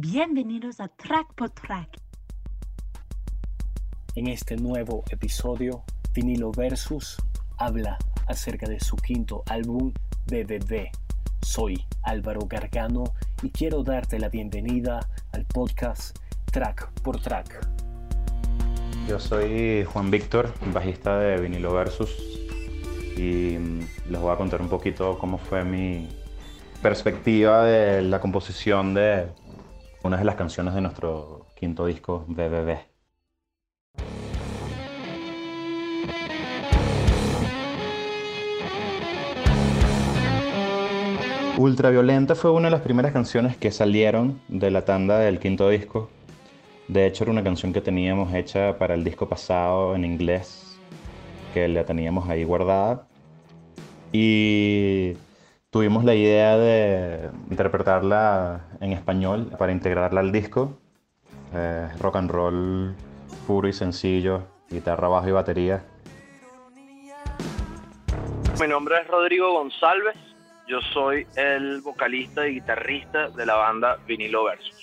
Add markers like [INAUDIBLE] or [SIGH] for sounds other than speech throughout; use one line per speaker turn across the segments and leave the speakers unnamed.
Bienvenidos a Track por Track.
En este nuevo episodio, Vinilo Versus habla acerca de su quinto álbum BBB. Soy Álvaro Gargano y quiero darte la bienvenida al podcast Track por Track.
Yo soy Juan Víctor, bajista de Vinilo Versus y mm, les voy a contar un poquito cómo fue mi perspectiva de la composición de una de las canciones de nuestro quinto disco, BBB. Ultraviolenta fue una de las primeras canciones que salieron de la tanda del quinto disco. De hecho, era una canción que teníamos hecha para el disco pasado en inglés, que la teníamos ahí guardada. Y tuvimos la idea de interpretarla en español para integrarla al disco. Eh, rock and roll puro y sencillo, guitarra, bajo y batería.
Mi nombre es Rodrigo González, yo soy el vocalista y guitarrista de la banda Vinilo Versus.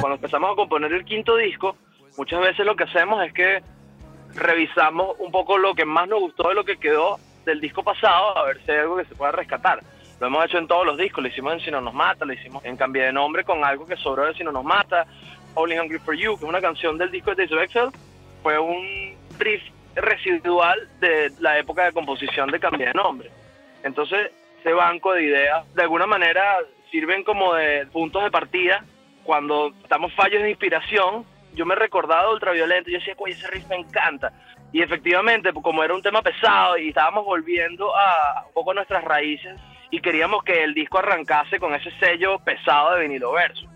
Cuando empezamos a componer el quinto disco, muchas veces lo que hacemos es que revisamos un poco lo que más nos gustó de lo que quedó del disco pasado, a ver si hay algo que se pueda rescatar. Lo hemos hecho en todos los discos, lo hicimos en Si no nos mata, lo hicimos en Cambie de nombre con algo que sobró de Si no nos mata, Only Hungry for You, que es una canción del disco de Days Excel, fue un riff residual de la época de composición de Cambie de nombre. Entonces, ese banco de ideas, de alguna manera, sirven como de puntos de partida cuando estamos fallos de inspiración. Yo me he recordado Ultraviolento, yo decía, oye, ese riff me encanta y efectivamente, pues, como era un tema pesado y estábamos volviendo a poco nuestras raíces y queríamos que el disco arrancase con ese sello pesado de vinilo verso.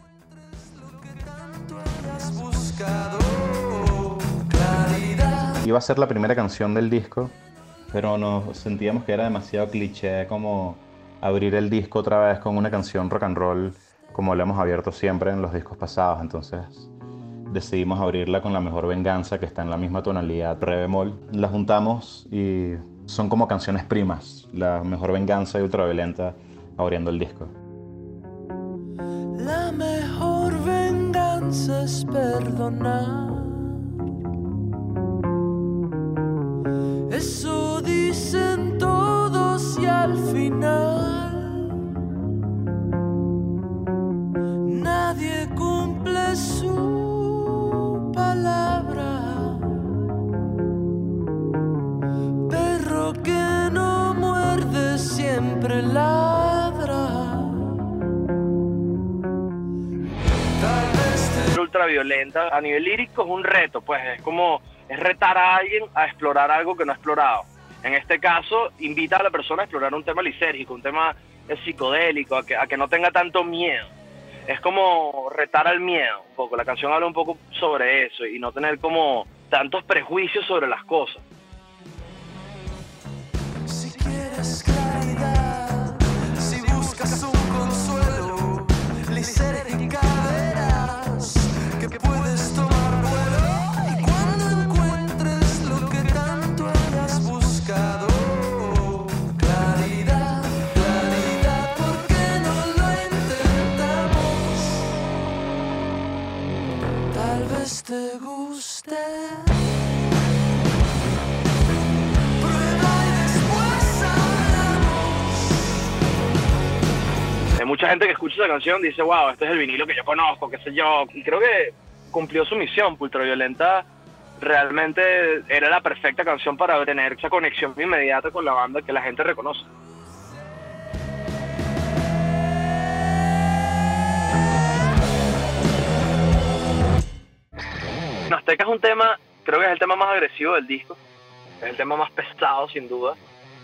Iba a ser la primera canción del disco, pero nos sentíamos que era demasiado cliché como abrir el disco otra vez con una canción rock and roll como lo hemos abierto siempre en los discos pasados. Entonces decidimos abrirla con La Mejor Venganza, que está en la misma tonalidad re bemol. La juntamos y son como canciones primas, La Mejor Venganza y Ultraviolenta abriendo el disco.
La mejor venganza es perdonar. Siempre ladra.
Ultraviolenta a nivel lírico es un reto, pues es como es retar a alguien a explorar algo que no ha explorado. En este caso, invita a la persona a explorar un tema lisérgico, un tema eh, psicodélico, a que, a que no tenga tanto miedo. Es como retar al miedo un poco. La canción habla un poco sobre eso y no tener como tantos prejuicios sobre las cosas. Escucha esa canción dice, wow, este es el vinilo que yo conozco, qué sé yo. Y creo que cumplió su misión. Ultraviolenta realmente era la perfecta canción para tener esa conexión inmediata con la banda que la gente reconoce. Azteca es un tema, creo que es el tema más agresivo del disco. Es el tema más pesado, sin duda.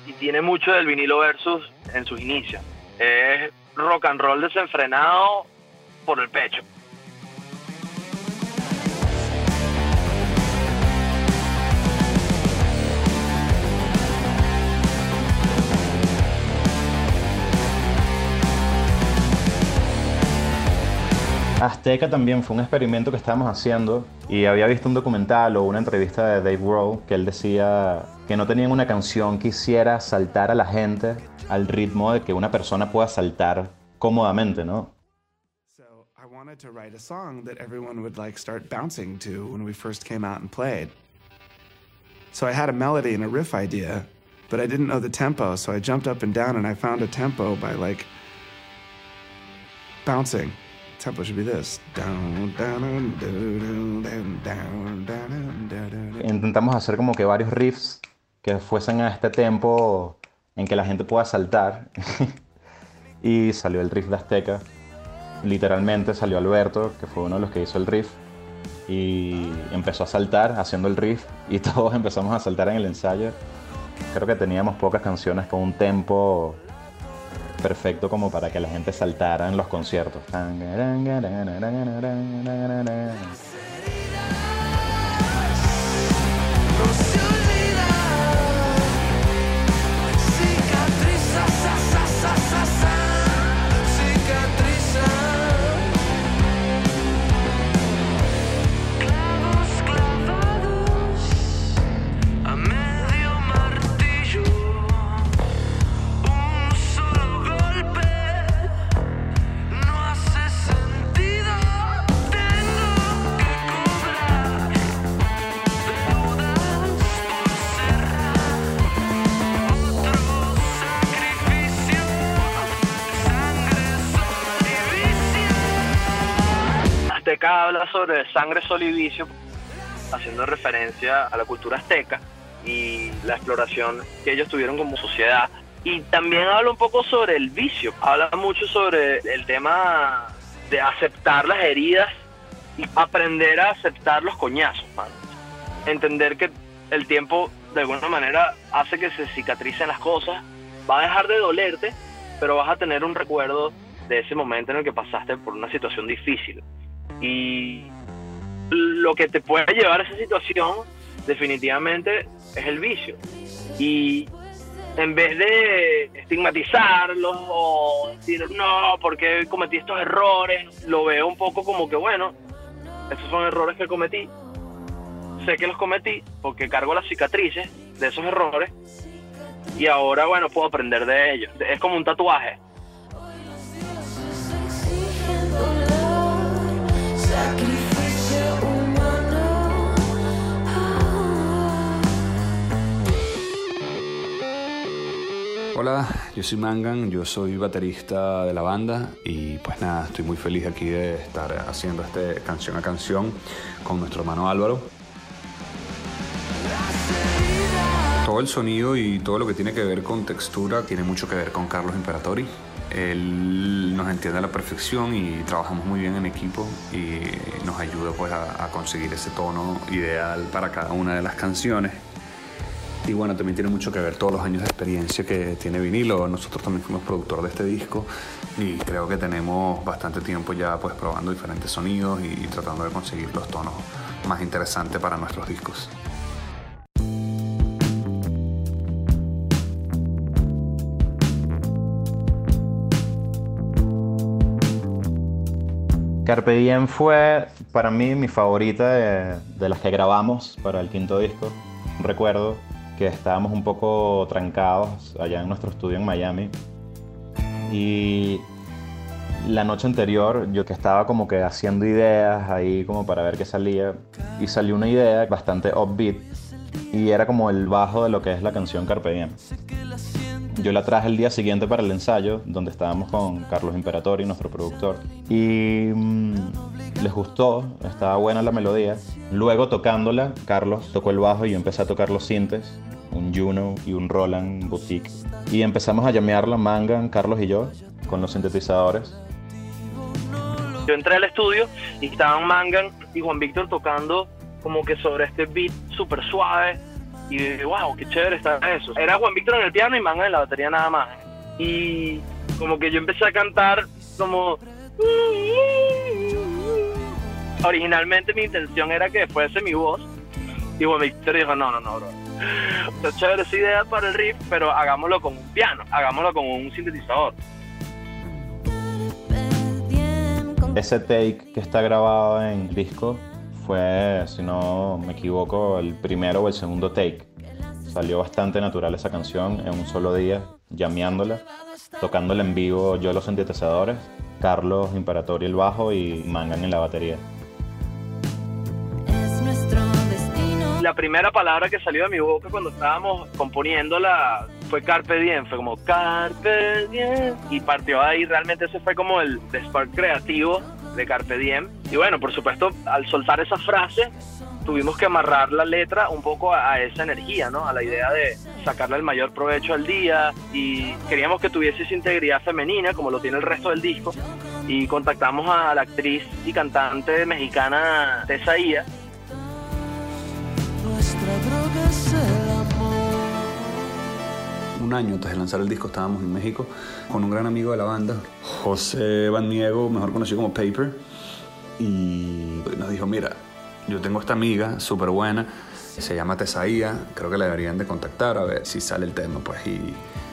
Y tiene mucho del vinilo versus en sus inicios. Es rock and roll desenfrenado por el pecho.
Azteca también fue un experimento que estábamos haciendo y había visto un documental o una entrevista de Dave Grohl que él decía que no tenían una canción que hiciera saltar a la gente al ritmo de que una persona pueda saltar cómodamente, ¿no?
So I wanted to write a song that everyone would like start bouncing to when we first came out and played. So I had a melody and a riff idea, but I didn't know the tempo, so I jumped up and down and I found a tempo by like bouncing. Tempo should be this.
Intentamos hacer como que varios riffs que fuesen a este tempo en que la gente pueda saltar. [LAUGHS] y salió el riff de Azteca. Literalmente salió Alberto, que fue uno de los que hizo el riff. Y empezó a saltar haciendo el riff. Y [LAUGHS] todos empezamos a saltar en el ensayo. Creo que teníamos pocas canciones con un tempo perfecto como para que la gente saltara en los conciertos.
Azteca habla sobre sangre, sol y vicio, haciendo referencia a la cultura azteca y la exploración que ellos tuvieron como sociedad. Y también habla un poco sobre el vicio, habla mucho sobre el tema de aceptar las heridas y aprender a aceptar los coñazos, mano. Entender que el tiempo de alguna manera hace que se cicatricen las cosas, va a dejar de dolerte, pero vas a tener un recuerdo de ese momento en el que pasaste por una situación difícil y lo que te puede llevar a esa situación definitivamente es el vicio. Y en vez de estigmatizarlos o decir no porque cometí estos errores lo veo un poco como que bueno esos son errores que cometí. Sé que los cometí porque cargo las cicatrices de esos errores y ahora bueno puedo aprender de ellos es como un tatuaje
Hola, yo soy Mangan, yo soy baterista de la banda y pues nada, estoy muy feliz aquí de estar haciendo este canción a canción con nuestro hermano Álvaro. Todo el sonido y todo lo que tiene que ver con textura tiene mucho que ver con Carlos Imperatori. Él nos entiende a la perfección y trabajamos muy bien en equipo y nos ayuda pues a, conseguir ese tono ideal para cada una de las canciones. Y bueno, también tiene mucho que ver todos los años de experiencia que tiene vinilo. Nosotros también fuimos productor de este disco y creo que tenemos bastante tiempo ya pues probando diferentes sonidos y tratando de conseguir los tonos más interesantes para nuestros discos.
Carpe Diem fue para mí mi favorita de, las que grabamos para el quinto disco. Recuerdo que estábamos un poco trancados allá en nuestro estudio en Miami y la noche anterior yo que estaba como que haciendo ideas ahí como para ver qué salía y salió una idea bastante upbeat y era como el bajo de lo que es la canción Carpe Diem. Yo la traje el día siguiente para el ensayo, donde estábamos con Carlos Imperatori, nuestro productor. Y mm, les gustó, estaba buena la melodía. Luego tocándola, Carlos tocó el bajo y yo empecé a tocar los sintes, un Juno y un Roland Boutique. Y empezamos a llamearla, Mangan, Carlos y yo, con los sintetizadores.
Yo entré al estudio y estaban Mangan y Juan Víctor tocando como que sobre este beat súper suave. Y dije, wow, qué chévere está eso. Era Juan Víctor en el piano y Mangan en la batería nada más. Y como que yo empecé a cantar como... Originalmente mi intención era que fuese mi voz. Y Juan Víctor dijo, no, no, no, bro. Está chévere esa idea para el riff, pero hagámoslo con un piano, hagámoslo con un sintetizador.
Ese take que está grabado en disco fue, si no me equivoco, el primero o el segundo take. Salió bastante natural esa canción en un solo día, llameándola. tocándole en vivo yo los sintetizadores, Carlos Imperatori el bajo y Mangan en la batería.
Es nuestro destino.
La primera palabra que salió de mi boca cuando estábamos componiéndola fue Carpe Diem, fue como Carpe Diem y partió ahí, realmente ese fue como el spark creativo de Carpe Diem. Y bueno, por supuesto, al soltar esa frase, tuvimos que amarrar la letra un poco a, a esa energía, ¿no? A la idea de sacarle el mayor provecho al día y queríamos que tuviese esa integridad femenina como lo tiene el resto del disco y contactamos a la actriz y cantante mexicana Tessa Ia.
Un año antes de lanzar el disco estábamos en México con un gran amigo de la banda, José Van Niego, mejor conocido como Paper, y nos dijo, mira, yo tengo esta amiga súper buena, se llama Tesaía, creo que la deberían de contactar a ver si sale el tema, pues, y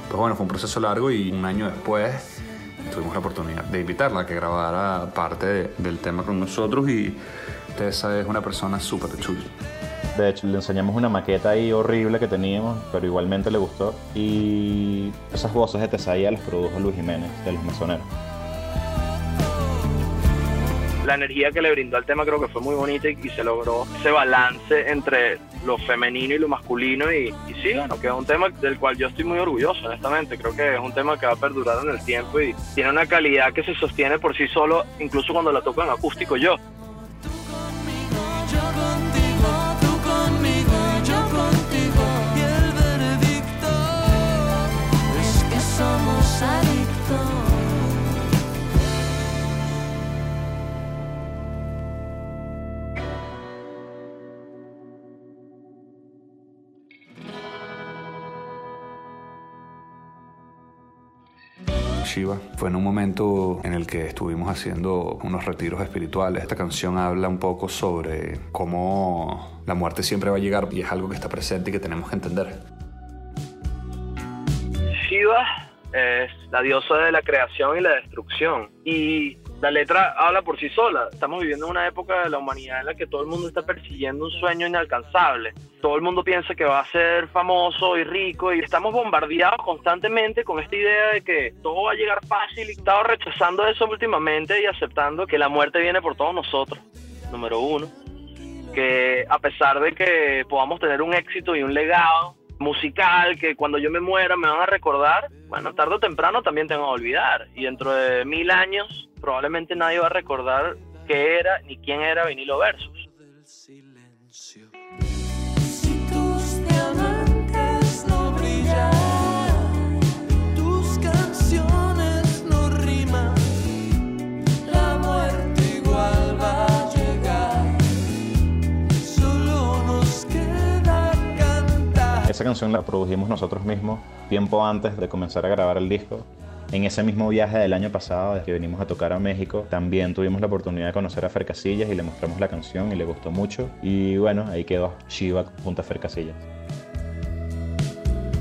pues bueno, fue un proceso largo y un año después tuvimos la oportunidad de invitarla a que grabara parte de- del tema con nosotros y Tessa es una persona súper chula.
De hecho, le enseñamos una maqueta ahí horrible que teníamos, pero igualmente le gustó. Y esas voces de Tesaía las produjo Luis Jiménez, de Los Mesoneros.
La energía que le brindó al tema creo que fue muy bonita y, se logró ese balance entre lo femenino y lo masculino y, y sí, bueno, quedó un tema del cual yo estoy muy orgulloso, honestamente. Creo que es un tema que va a perdurar en el tiempo y tiene una calidad que se sostiene por sí solo, incluso cuando la toco en acústico. Yo
Shiva. Fue en un momento en el que estuvimos haciendo unos retiros espirituales. Esta canción habla un poco sobre cómo la muerte siempre va a llegar y es algo que está presente y que tenemos que entender.
Shiva es la diosa de la creación y la destrucción. Y la letra habla por sí sola. Estamos viviendo una época de la humanidad en la que todo el mundo está persiguiendo un sueño inalcanzable. Todo el mundo piensa que va a ser famoso y rico y estamos bombardeados constantemente con esta idea de que todo va a llegar fácil y he estado rechazando eso últimamente y aceptando que la muerte viene por todos nosotros, número uno. Que a pesar de que podamos tener un éxito y un legado, musical que cuando yo me muera me van a recordar, bueno, tarde o temprano también te van a olvidar. Y dentro de mil años probablemente nadie va a recordar qué era ni quién era Vinilo Versus.
Si tus diamantes no brillan, tus canciones no riman, la muerte igual va a llegar. Solo nos queda cantar.
Esa canción la produjimos nosotros mismos tiempo antes de comenzar a grabar el disco. En ese mismo viaje del año pasado, desde que venimos a tocar a México, también tuvimos la oportunidad de conocer a Fer Casillas y le mostramos la canción y le gustó mucho. Y bueno, ahí quedó Shiva junto a Fer Casillas.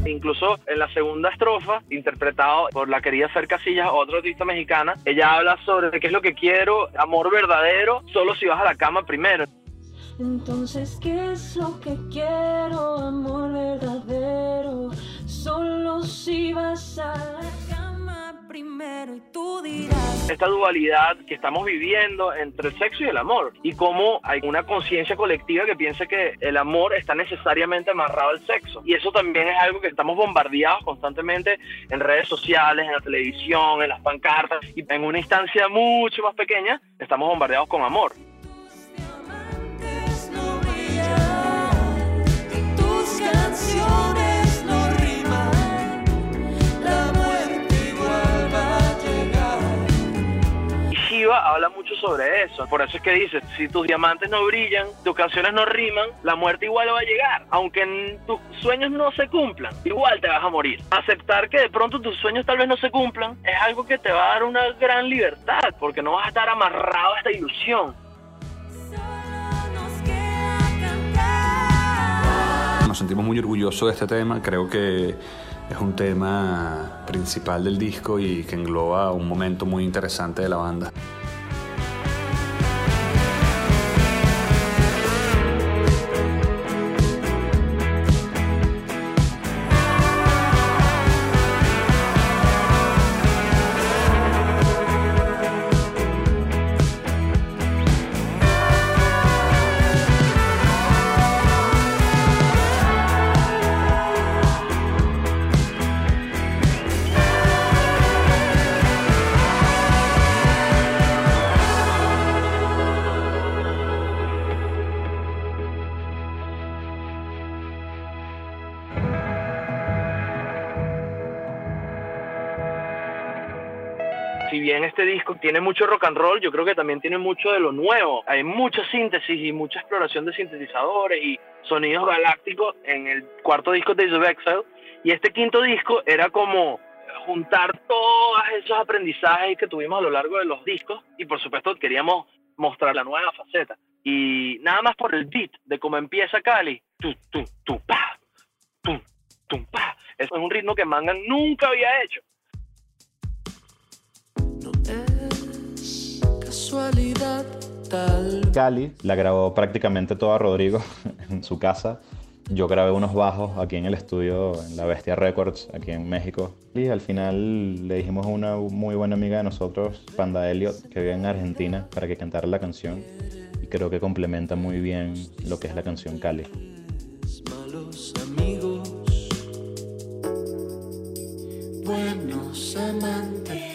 Incluso en la segunda estrofa, interpretado por la querida Fer Casillas, otra artista mexicana, ella habla sobre qué es lo que quiero, amor verdadero, solo si vas a la cama primero.
Entonces, ¿qué es lo que quiero? Amor verdadero. Solo si vas a
esta dualidad que estamos viviendo entre el sexo y el amor y cómo hay una conciencia colectiva que piensa que el amor está necesariamente amarrado al sexo y eso también es algo que estamos bombardeados constantemente en redes sociales, en la televisión, en las pancartas y en una instancia mucho más pequeña estamos bombardeados con amor. Habla mucho sobre eso. Por eso es que dice, si tus diamantes no brillan, tus canciones no riman, la muerte igual va a llegar. Aunque tus sueños no se cumplan, igual te vas a morir. Aceptar que de pronto tus sueños tal vez no se cumplan es algo que te va a dar una gran libertad, porque no vas a estar amarrado a esta ilusión.
Nos
sentimos muy orgullosos de este tema, creo que es un tema principal del disco y que engloba un momento muy interesante de la banda.
Este disco tiene mucho rock and roll, yo creo que también tiene mucho de lo nuevo. Hay mucha síntesis y mucha exploración de sintetizadores y sonidos galácticos en el cuarto disco de of Exile. Y este quinto disco era como juntar todos esos aprendizajes que tuvimos a lo largo de los discos y por supuesto queríamos mostrar la nueva faceta. Y nada más por el beat de cómo empieza Cali, tu, tu, tu, pa, tu, tu, pa. Es un ritmo que Mangan nunca había hecho.
Casualidad tal
Cali la grabó prácticamente toda Rodrigo [LAUGHS] en su casa. Yo grabé unos bajos aquí en el estudio, en La Bestia Records, aquí en México. Y al final le dijimos a una muy buena amiga de nosotros, Panda Elliot, que vive en Argentina, para que cantara la canción. Y creo que complementa muy bien lo que es la canción Cali.
malos amigos, buenos amantes.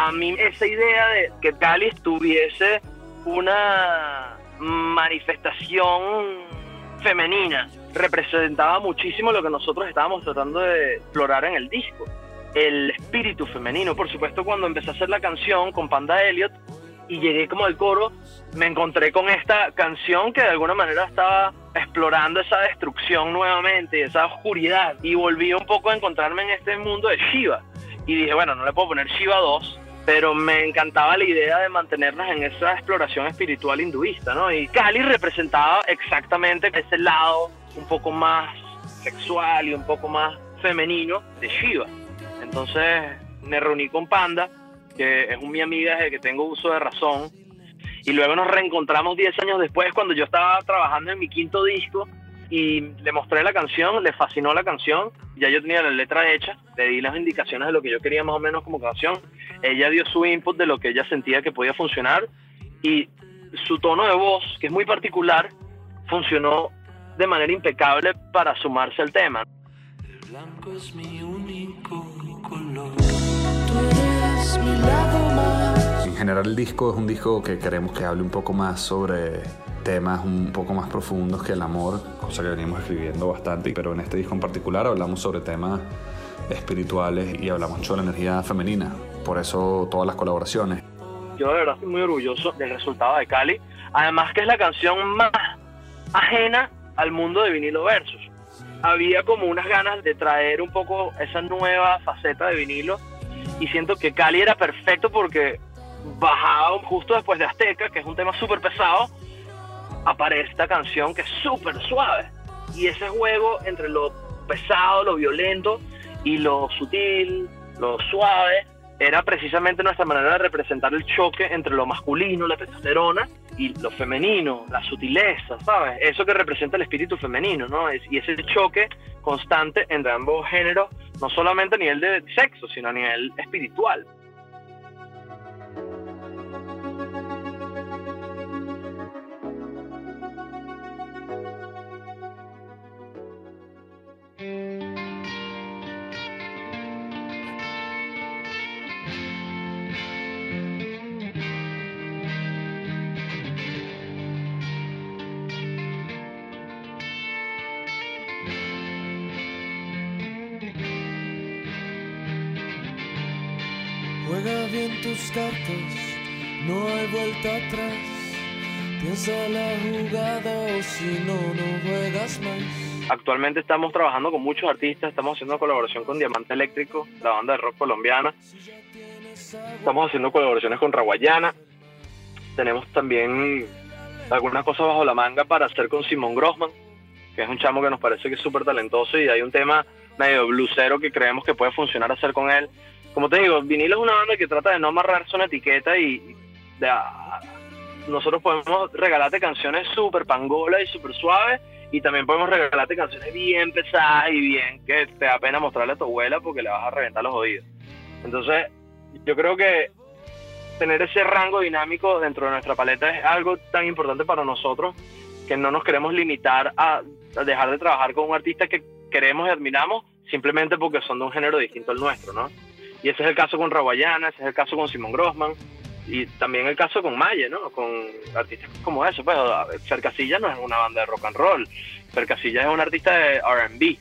A mí esa idea de que Cali tuviese una manifestación femenina representaba muchísimo lo que nosotros estábamos tratando de explorar en el disco. El espíritu femenino, por supuesto, cuando empecé a hacer la canción con Panda Elliot y llegué como al coro, me encontré con esta canción que de alguna manera estaba explorando esa destrucción nuevamente, esa oscuridad, y volví un poco a encontrarme en este mundo de Shiva. Y dije, bueno, no le puedo poner Shiva 2, pero me encantaba la idea de mantenernos en esa exploración espiritual hinduista, ¿no? Y Kali representaba exactamente ese lado un poco más sexual y un poco más femenino de Shiva. Entonces me reuní con Panda, que es un- mi amiga desde que tengo uso de razón, y luego nos reencontramos 10 años después cuando yo estaba trabajando en mi quinto disco y le mostré la canción, le fascinó la canción, ya yo tenía la letra hecha, le di las indicaciones de lo que yo quería más o menos como canción, ella dio su input de lo que ella sentía que podía funcionar y su tono de voz, que es muy particular, funcionó de manera impecable para sumarse al tema.
El blanco es mi único color. Tú eres mi lado más.
En general el disco es un disco que queremos que hable un poco más sobre temas un poco más profundos que el amor, cosa que venimos escribiendo bastante, pero en este disco en particular hablamos sobre temas espirituales y hablamos mucho de la energía femenina, por eso todas las colaboraciones.
yo de verdad estoy muy orgulloso del resultado de Cali. Además que es la canción más ajena al mundo de vinilo versus. Había como unas ganas de traer un poco esa nueva faceta de vinilo y siento que Cali era perfecto porque bajaba justo después de Azteca, que es un tema súper pesado, aparece esta canción que es súper suave. Y ese juego entre lo pesado, lo violento y lo sutil, lo suave, era precisamente nuestra manera de representar el choque entre lo masculino, la testosterona, y lo femenino, la sutileza, ¿sabes? Eso que representa el espíritu femenino, ¿no? Es- y ese choque constante entre ambos géneros, no solamente a nivel de sexo, sino a nivel espiritual.
Piensa la jugada o si no, no juegas más.
Actualmente estamos trabajando con muchos artistas, estamos haciendo colaboración con Diamante Eléctrico, la banda de rock colombiana. Estamos haciendo colaboraciones con Raguayana. Tenemos también algunas cosas bajo la manga para hacer con Simón Grossman, que es un chamo que nos parece que es súper talentoso y hay un tema medio blusero que creemos que puede funcionar hacer con él. Como te digo, Vinilo es una banda que trata de no amarrarse una etiqueta y de, nosotros podemos regalarte canciones súper pangolas y súper suaves y también podemos regalarte canciones bien pesadas y bien que te da pena mostrarle a tu abuela porque le vas a reventar los oídos. Entonces, yo creo que tener ese rango dinámico dentro de nuestra paleta es algo tan importante para nosotros que no nos queremos limitar a, dejar de trabajar con un artista que queremos y admiramos simplemente porque son de un género distinto al nuestro, ¿no? Y ese es el caso con Raguayana, ese es el caso con Simón Grossman y también el caso con Maye, ¿no? Con artistas como eso, pues Fer Casillas no es una banda de rock and roll, Fer Casillas es un artista de R&B,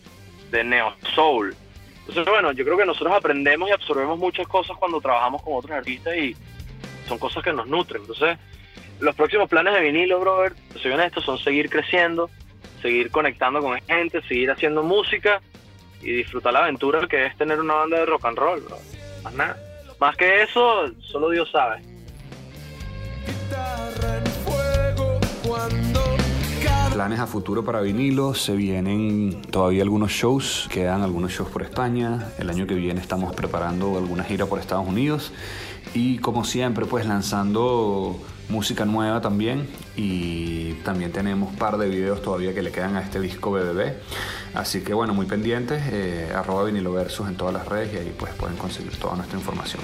de neo soul. Entonces, bueno, yo creo que nosotros aprendemos y absorbemos muchas cosas cuando trabajamos con otros artistas y son cosas que nos nutren. Entonces, los próximos planes de vinilo, brother, soy honesto, son seguir creciendo, seguir conectando con gente, seguir haciendo música y disfrutar la aventura que es tener una banda de rock and roll, bro. Más nada. Más que eso, solo Dios sabe.
Planes a futuro para vinilo, se vienen todavía algunos shows, quedan algunos shows por España, el año que viene estamos preparando alguna gira por Estados Unidos y como siempre pues lanzando música nueva también y también tenemos un par de videos todavía que le quedan a este disco BBB. Así que bueno, muy pendientes, eh, arroba vinilo versus en todas las redes y ahí pues pueden conseguir toda nuestra información.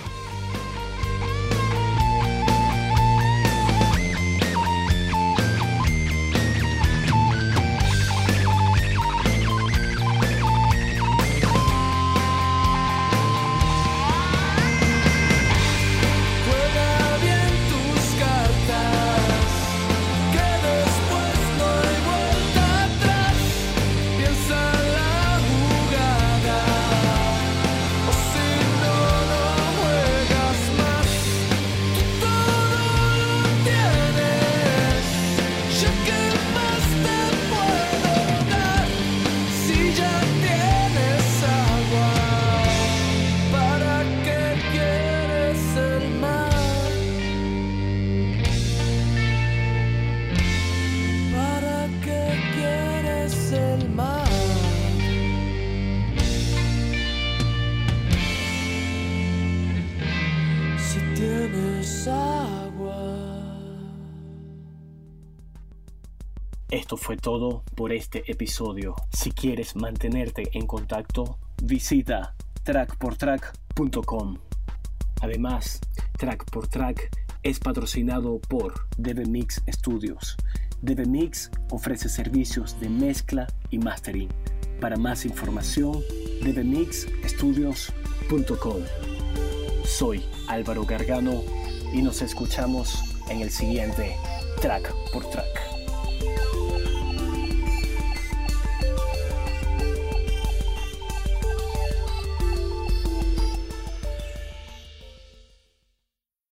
Esto fue todo por este episodio. Si quieres mantenerte en contacto, visita trackportrack.com. Además, Track por Track es patrocinado por DB Mix Studios. DB Mix ofrece servicios de mezcla y mastering. Para más información, dbmixstudios.com. Soy Álvaro Gargano y nos escuchamos en el siguiente Track por Track.